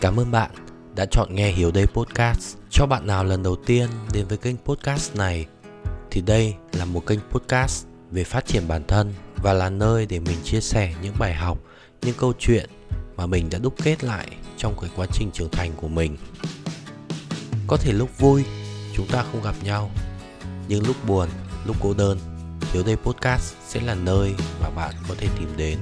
Cảm ơn bạn đã chọn nghe Hiểu Đây Podcast. Cho bạn nào lần đầu tiên đến với kênh podcast này thì đây là một kênh podcast về phát triển bản thân và là nơi để mình chia sẻ những bài học, những câu chuyện mà mình đã đúc kết lại trong cái quá trình trưởng thành của mình. Có thể lúc vui chúng ta không gặp nhau, nhưng lúc buồn, lúc cô đơn, Hiếu Đây Podcast sẽ là nơi mà bạn có thể tìm đến.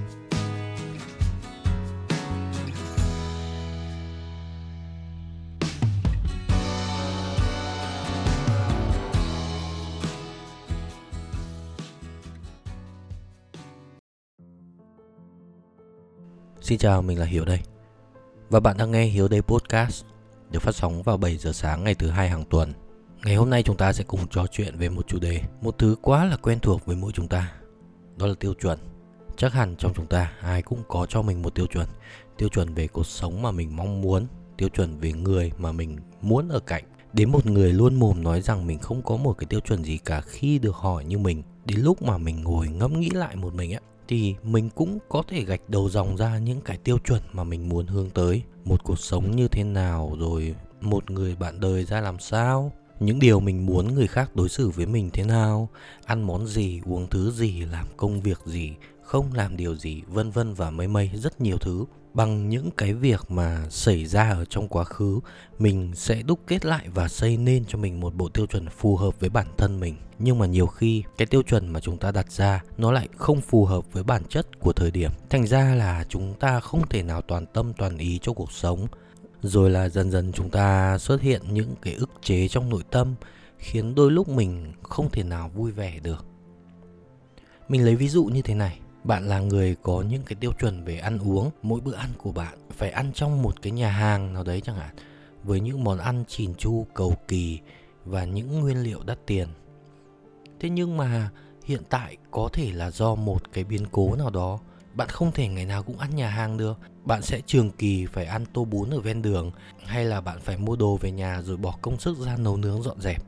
Xin chào, mình là Hiếu đây. Và bạn đang nghe Hiếu đây podcast được phát sóng vào 7 giờ sáng ngày thứ hai hàng tuần. Ngày hôm nay chúng ta sẽ cùng trò chuyện về một chủ đề, một thứ quá là quen thuộc với mỗi chúng ta. Đó là tiêu chuẩn. Chắc hẳn trong chúng ta ai cũng có cho mình một tiêu chuẩn, tiêu chuẩn về cuộc sống mà mình mong muốn, tiêu chuẩn về người mà mình muốn ở cạnh. Đến một người luôn mồm nói rằng mình không có một cái tiêu chuẩn gì cả khi được hỏi như mình. Đến lúc mà mình ngồi ngẫm nghĩ lại một mình ấy, thì mình cũng có thể gạch đầu dòng ra những cái tiêu chuẩn mà mình muốn hướng tới. Một cuộc sống như thế nào, rồi một người bạn đời ra làm sao, những điều mình muốn người khác đối xử với mình thế nào, ăn món gì, uống thứ gì, làm công việc gì không làm điều gì, vân vân và mây mây rất nhiều thứ. Bằng những cái việc mà xảy ra ở trong quá khứ, mình sẽ đúc kết lại và xây nên cho mình một bộ tiêu chuẩn phù hợp với bản thân mình. Nhưng mà nhiều khi, cái tiêu chuẩn mà chúng ta đặt ra, nó lại không phù hợp với bản chất của thời điểm. Thành ra là chúng ta không thể nào toàn tâm toàn ý cho cuộc sống. Rồi là dần dần chúng ta xuất hiện những cái ức chế trong nội tâm, khiến đôi lúc mình không thể nào vui vẻ được. Mình lấy ví dụ như thế này bạn là người có những cái tiêu chuẩn về ăn uống. Mỗi bữa ăn của bạn phải ăn trong một cái nhà hàng nào đấy chẳng hạn, với những món ăn chỉn chu, cầu kỳ và những nguyên liệu đắt tiền. Thế nhưng mà hiện tại có thể là do một cái biến cố nào đó, bạn không thể ngày nào cũng ăn nhà hàng được. Bạn sẽ trường kỳ phải ăn tô bún ở ven đường, hay là bạn phải mua đồ về nhà rồi bỏ công sức ra nấu nướng dọn dẹp.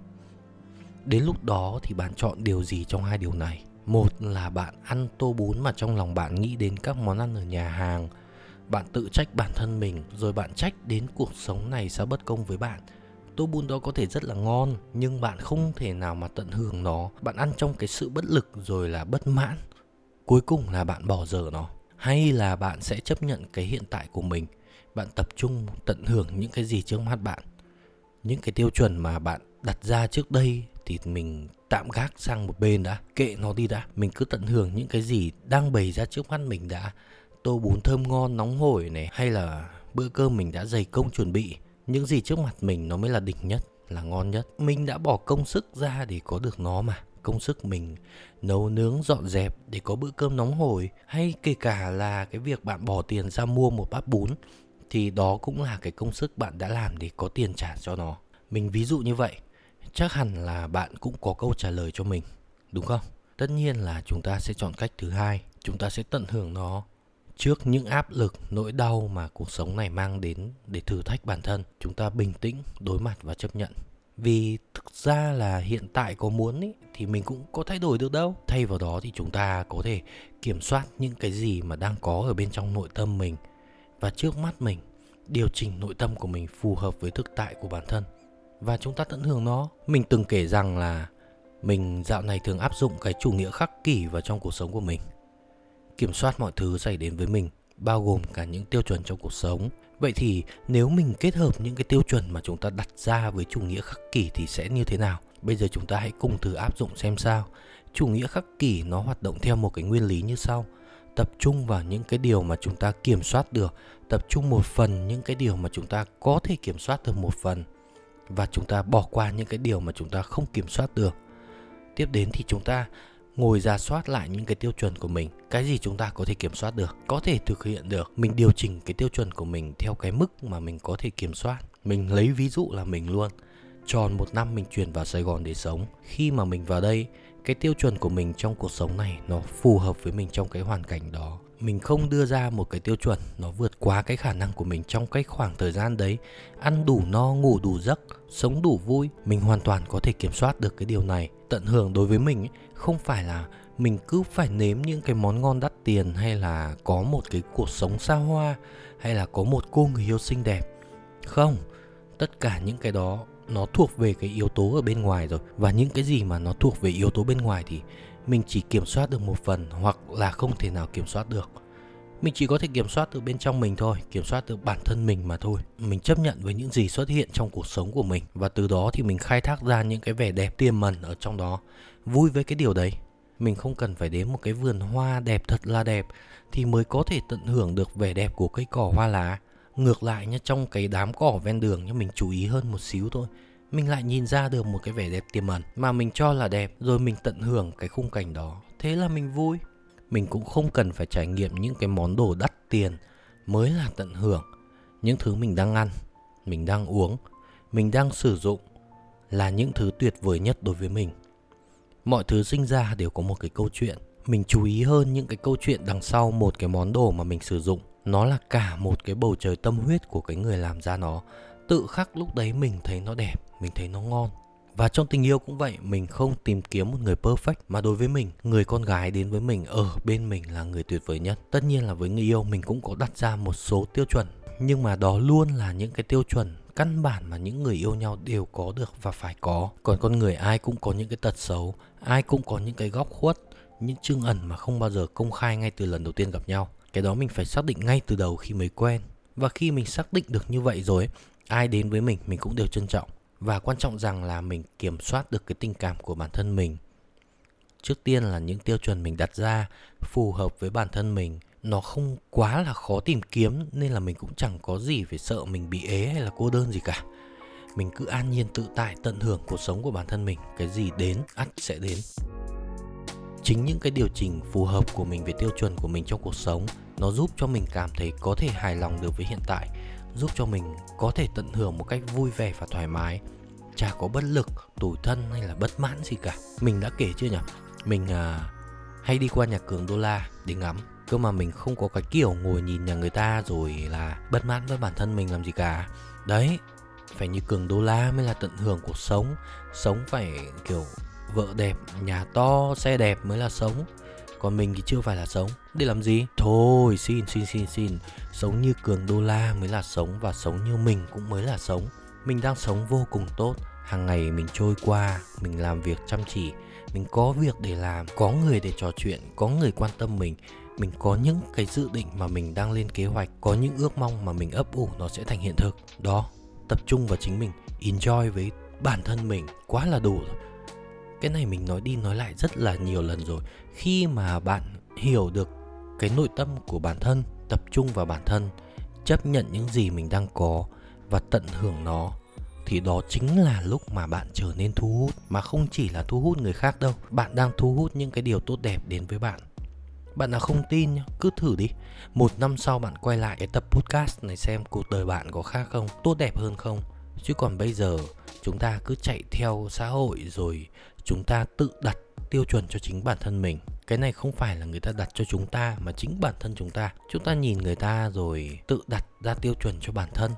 Đến lúc đó thì bạn chọn điều gì trong hai điều này? Một là bạn ăn tô bún mà trong lòng bạn nghĩ đến các món ăn ở nhà hàng. Bạn tự trách bản thân mình, rồi bạn trách đến cuộc sống này sao bất công với bạn. Tô bún đó có thể rất là ngon, nhưng bạn không thể nào mà tận hưởng nó. Bạn ăn trong cái sự bất lực rồi là bất mãn. Cuối cùng là bạn bỏ dở nó. Hay là bạn sẽ chấp nhận cái hiện tại của mình? Bạn tập trung tận hưởng những cái gì trước mắt bạn. Những cái tiêu chuẩn mà bạn đặt ra trước đây thì mình tạm gác sang một bên đã, kệ nó đi đã. Mình cứ tận hưởng những cái gì đang bày ra trước mắt mình đã. Tô bún thơm ngon, nóng hổi này, hay là bữa cơm mình đã dày công chuẩn bị, những gì trước mặt mình nó mới là đỉnh nhất, là ngon nhất. Mình đã bỏ công sức ra để có được nó mà. Công sức mình nấu nướng dọn dẹp để có bữa cơm nóng hổi, hay kể cả là cái việc bạn bỏ tiền ra mua một bát bún, thì đó cũng là cái công sức bạn đã làm để có tiền trả cho nó. Mình ví dụ như vậy chắc hẳn là bạn cũng có câu trả lời cho mình đúng không? Tất nhiên là chúng ta sẽ chọn cách thứ hai. Chúng ta sẽ tận hưởng nó trước những áp lực nỗi đau mà cuộc sống này mang đến để thử thách bản thân. Chúng ta bình tĩnh đối mặt và chấp nhận. Vì thực ra là hiện tại có muốn ý, thì mình cũng có thay đổi được đâu. Thay vào đó thì chúng ta có thể kiểm soát những cái gì mà đang có ở bên trong nội tâm mình và trước mắt mình điều chỉnh nội tâm của mình phù hợp với thực tại của bản thân và chúng ta tận hưởng nó. Mình từng kể rằng là mình dạo này thường áp dụng cái chủ nghĩa khắc kỷ vào trong cuộc sống của mình. Kiểm soát mọi thứ xảy đến với mình, bao gồm cả những tiêu chuẩn trong cuộc sống. Vậy thì nếu mình kết hợp những cái tiêu chuẩn mà chúng ta đặt ra với chủ nghĩa khắc kỷ thì sẽ như thế nào? Bây giờ chúng ta hãy cùng thử áp dụng xem sao. Chủ nghĩa khắc kỷ nó hoạt động theo một cái nguyên lý như sau. Tập trung vào những cái điều mà chúng ta kiểm soát được. Tập trung một phần những cái điều mà chúng ta có thể kiểm soát được một phần và chúng ta bỏ qua những cái điều mà chúng ta không kiểm soát được. Tiếp đến thì chúng ta ngồi ra soát lại những cái tiêu chuẩn của mình. Cái gì chúng ta có thể kiểm soát được, có thể thực hiện được. Mình điều chỉnh cái tiêu chuẩn của mình theo cái mức mà mình có thể kiểm soát. Mình lấy ví dụ là mình luôn tròn một năm mình chuyển vào sài gòn để sống. Khi mà mình vào đây, cái tiêu chuẩn của mình trong cuộc sống này nó phù hợp với mình trong cái hoàn cảnh đó mình không đưa ra một cái tiêu chuẩn nó vượt quá cái khả năng của mình trong cái khoảng thời gian đấy. Ăn đủ no ngủ đủ giấc sống đủ vui mình hoàn toàn có thể kiểm soát được cái điều này. Tận hưởng đối với mình ấy, không phải là mình cứ phải nếm những cái món ngon đắt tiền hay là có một cái cuộc sống xa hoa hay là có một cô người yêu xinh đẹp. Không tất cả những cái đó nó thuộc về cái yếu tố ở bên ngoài rồi. Và những cái gì mà nó thuộc về yếu tố bên ngoài thì mình chỉ kiểm soát được một phần hoặc là không thể nào kiểm soát được. Mình chỉ có thể kiểm soát từ bên trong mình thôi, kiểm soát được bản thân mình mà thôi. Mình chấp nhận với những gì xuất hiện trong cuộc sống của mình và từ đó thì mình khai thác ra những cái vẻ đẹp tiềm mẩn ở trong đó. Vui với cái điều đấy. Mình không cần phải đến một cái vườn hoa đẹp thật là đẹp thì mới có thể tận hưởng được vẻ đẹp của cây cỏ hoa lá. Ngược lại nhá, trong cái đám cỏ ven đường nhá, mình chú ý hơn một xíu thôi mình lại nhìn ra được một cái vẻ đẹp tiềm ẩn mà mình cho là đẹp, rồi mình tận hưởng cái khung cảnh đó. Thế là mình vui. Mình cũng không cần phải trải nghiệm những cái món đồ đắt tiền mới là tận hưởng. Những thứ mình đang ăn, mình đang uống, mình đang sử dụng là những thứ tuyệt vời nhất đối với mình. Mọi thứ sinh ra đều có một cái câu chuyện. Mình chú ý hơn những cái câu chuyện đằng sau một cái món đồ mà mình sử dụng. Nó là cả một cái bầu trời tâm huyết của cái người làm ra nó tự khắc lúc đấy mình thấy nó đẹp, mình thấy nó ngon. Và trong tình yêu cũng vậy, mình không tìm kiếm một người perfect mà đối với mình, người con gái đến với mình ở bên mình là người tuyệt vời nhất. Tất nhiên là với người yêu mình cũng có đặt ra một số tiêu chuẩn, nhưng mà đó luôn là những cái tiêu chuẩn căn bản mà những người yêu nhau đều có được và phải có. Còn con người ai cũng có những cái tật xấu, ai cũng có những cái góc khuất, những chương ẩn mà không bao giờ công khai ngay từ lần đầu tiên gặp nhau. Cái đó mình phải xác định ngay từ đầu khi mới quen. Và khi mình xác định được như vậy rồi ai đến với mình mình cũng đều trân trọng. Và quan trọng rằng là mình kiểm soát được cái tình cảm của bản thân mình. Trước tiên là những tiêu chuẩn mình đặt ra phù hợp với bản thân mình. Nó không quá là khó tìm kiếm nên là mình cũng chẳng có gì phải sợ mình bị ế hay là cô đơn gì cả. Mình cứ an nhiên tự tại tận hưởng cuộc sống của bản thân mình. Cái gì đến, ắt sẽ đến. Chính những cái điều chỉnh phù hợp của mình về tiêu chuẩn của mình trong cuộc sống, nó giúp cho mình cảm thấy có thể hài lòng được với hiện tại giúp cho mình có thể tận hưởng một cách vui vẻ và thoải mái. Chả có bất lực tủi thân hay là bất mãn gì cả. Mình đã kể chưa nhỉ? Mình à, hay đi qua nhà cường đô la để ngắm. Cơ mà mình không có cái kiểu ngồi nhìn nhà người ta rồi là bất mãn với bản thân mình làm gì cả. Đấy phải như cường đô la mới là tận hưởng cuộc sống. Sống phải kiểu vợ đẹp nhà to xe đẹp mới là sống. Còn mình thì chưa phải là sống để làm gì? Thôi, xin xin xin xin. Sống như cường đô la mới là sống và sống như mình cũng mới là sống. Mình đang sống vô cùng tốt. Hàng ngày mình trôi qua, mình làm việc chăm chỉ. Mình có việc để làm, có người để trò chuyện, có người quan tâm mình. Mình có những cái dự định mà mình đang lên kế hoạch, có những ước mong mà mình ấp ủ nó sẽ thành hiện thực. Đó, tập trung vào chính mình. Enjoy với bản thân mình, quá là đủ rồi. Cái này mình nói đi nói lại rất là nhiều lần rồi. Khi mà bạn hiểu được cái nội tâm của bản thân, tập trung vào bản thân, chấp nhận những gì mình đang có và tận hưởng nó, thì đó chính là lúc mà bạn trở nên thu hút, mà không chỉ là thu hút người khác đâu, bạn đang thu hút những cái điều tốt đẹp đến với bạn. Bạn nào không tin cứ thử đi. Một năm sau bạn quay lại cái tập podcast này xem cuộc đời bạn có khác không, tốt đẹp hơn không. Chứ còn bây giờ, chúng ta cứ chạy theo xã hội rồi chúng ta tự đặt tiêu chuẩn cho chính bản thân mình. Cái này không phải là người ta đặt cho chúng ta, mà chính bản thân chúng ta. Chúng ta nhìn người ta rồi tự đặt ra tiêu chuẩn cho bản thân.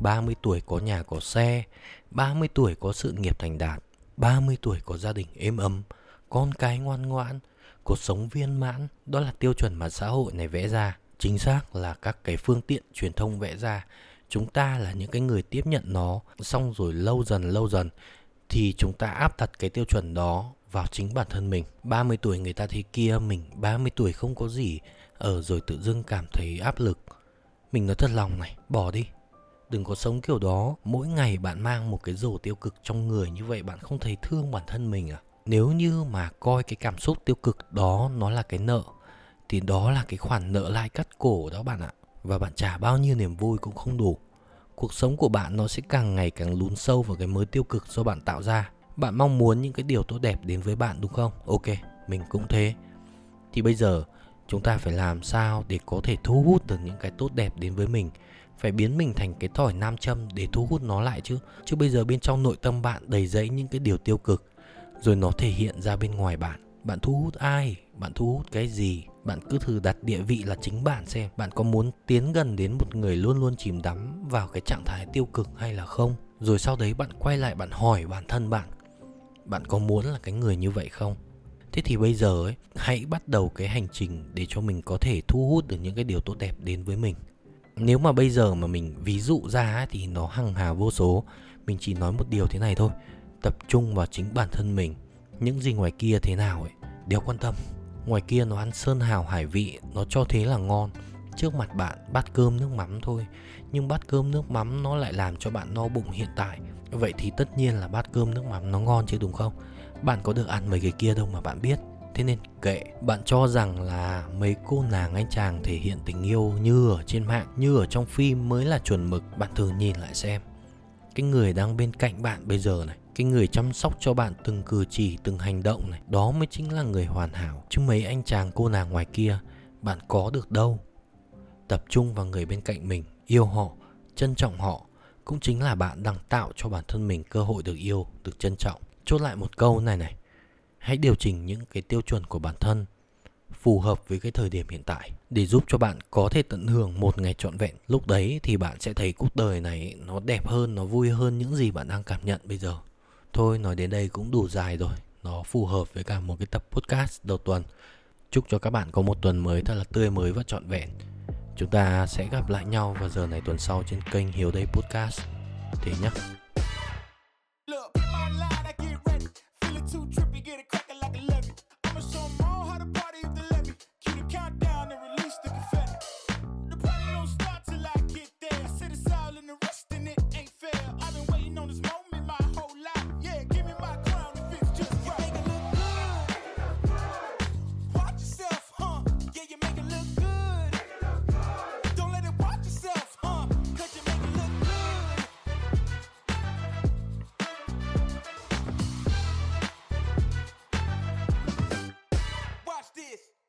30 tuổi có nhà, có xe 30 tuổi có sự nghiệp thành đạt 30 tuổi có gia đình êm ấm, con cái ngoan ngoãn, cuộc sống viên mãn. Đó là tiêu chuẩn mà xã hội này vẽ ra. Chính xác là các cái phương tiện truyền thông vẽ ra. Chúng ta là những cái người tiếp nhận nó, xong rồi lâu dần lâu dần thì chúng ta áp đặt cái tiêu chuẩn đó vào chính bản thân mình. 30 tuổi người ta thế kia, mình 30 tuổi không có gì ở rồi tự dưng cảm thấy áp lực. Mình nói thật lòng này, bỏ đi. Đừng có sống kiểu đó. Mỗi ngày bạn mang một cái rổ tiêu cực trong người như vậy, bạn không thấy thương bản thân mình à? Nếu như mà coi cái cảm xúc tiêu cực đó nó là cái nợ, thì đó là cái khoản nợ lại cắt cổ đó bạn ạ. Và bạn trả bao nhiêu niềm vui cũng không đủ cuộc sống của bạn nó sẽ càng ngày càng lún sâu vào cái mới tiêu cực do bạn tạo ra. Bạn mong muốn những cái điều tốt đẹp đến với bạn, đúng không? Ok, mình cũng thế. Thì bây giờ, chúng ta phải làm sao để có thể thu hút được những cái tốt đẹp đến với mình? Phải biến mình thành cái thỏi nam châm để thu hút nó lại chứ. Chứ bây giờ bên trong nội tâm bạn đầy dẫy những cái điều tiêu cực, rồi nó thể hiện ra bên ngoài bạn. Bạn thu hút ai? Bạn thu hút cái gì? Bạn cứ thử đặt địa vị là chính bạn xem, bạn có muốn tiến gần đến một người luôn luôn chìm đắm vào cái trạng thái tiêu cực hay là không? Rồi sau đấy bạn quay lại bạn hỏi bản thân bạn bạn có muốn là cái người như vậy không? Thế thì bây giờ ấy, hãy bắt đầu cái hành trình để cho mình có thể thu hút được những cái điều tốt đẹp đến với mình. Nếu mà bây giờ mà mình ví dụ ra thì nó hằng hà vô số. Mình chỉ nói một điều thế này thôi, tập trung vào chính bản thân mình. Những gì ngoài kia thế nào ấy, đều quan tâm ngoài kia nó ăn sơn hào hải vị, nó cho thế là ngon. Trước mặt bạn, bát cơm nước mắm thôi. Nhưng bát cơm nước mắm nó lại làm cho bạn no bụng hiện tại. Vậy thì tất nhiên là bát cơm nước mắm nó ngon chứ, đúng không? Bạn có được ăn mấy cái kia đâu mà bạn biết. Thế nên kệ, bạn cho rằng là mấy cô nàng anh chàng thể hiện tình yêu như ở trên mạng, như ở trong phim mới là chuẩn mực, bạn thường nhìn lại xem. Cái người đang bên cạnh bạn bây giờ này cái người chăm sóc cho bạn từng cử chỉ, từng hành động này, đó mới chính là người hoàn hảo. Chứ mấy anh chàng cô nàng ngoài kia, bạn có được đâu. Tập trung vào người bên cạnh mình, yêu họ, trân trọng họ, cũng chính là bạn đang tạo cho bản thân mình cơ hội được yêu, được trân trọng. Chốt lại một câu này này, hãy điều chỉnh những cái tiêu chuẩn của bản thân phù hợp với cái thời điểm hiện tại, để giúp cho bạn có thể tận hưởng một ngày trọn vẹn. Lúc đấy thì bạn sẽ thấy cuộc đời này nó đẹp hơn, nó vui hơn những gì bạn đang cảm nhận bây giờ thôi, nói đến đây cũng đủ dài rồi. Nó phù hợp với cả một cái tập podcast đầu tuần. Chúc cho các bạn có một tuần mới thật là tươi mới và trọn vẹn. Chúng ta sẽ gặp lại nhau vào giờ này tuần sau trên kênh Hiếu Đây Podcast. Thế nhé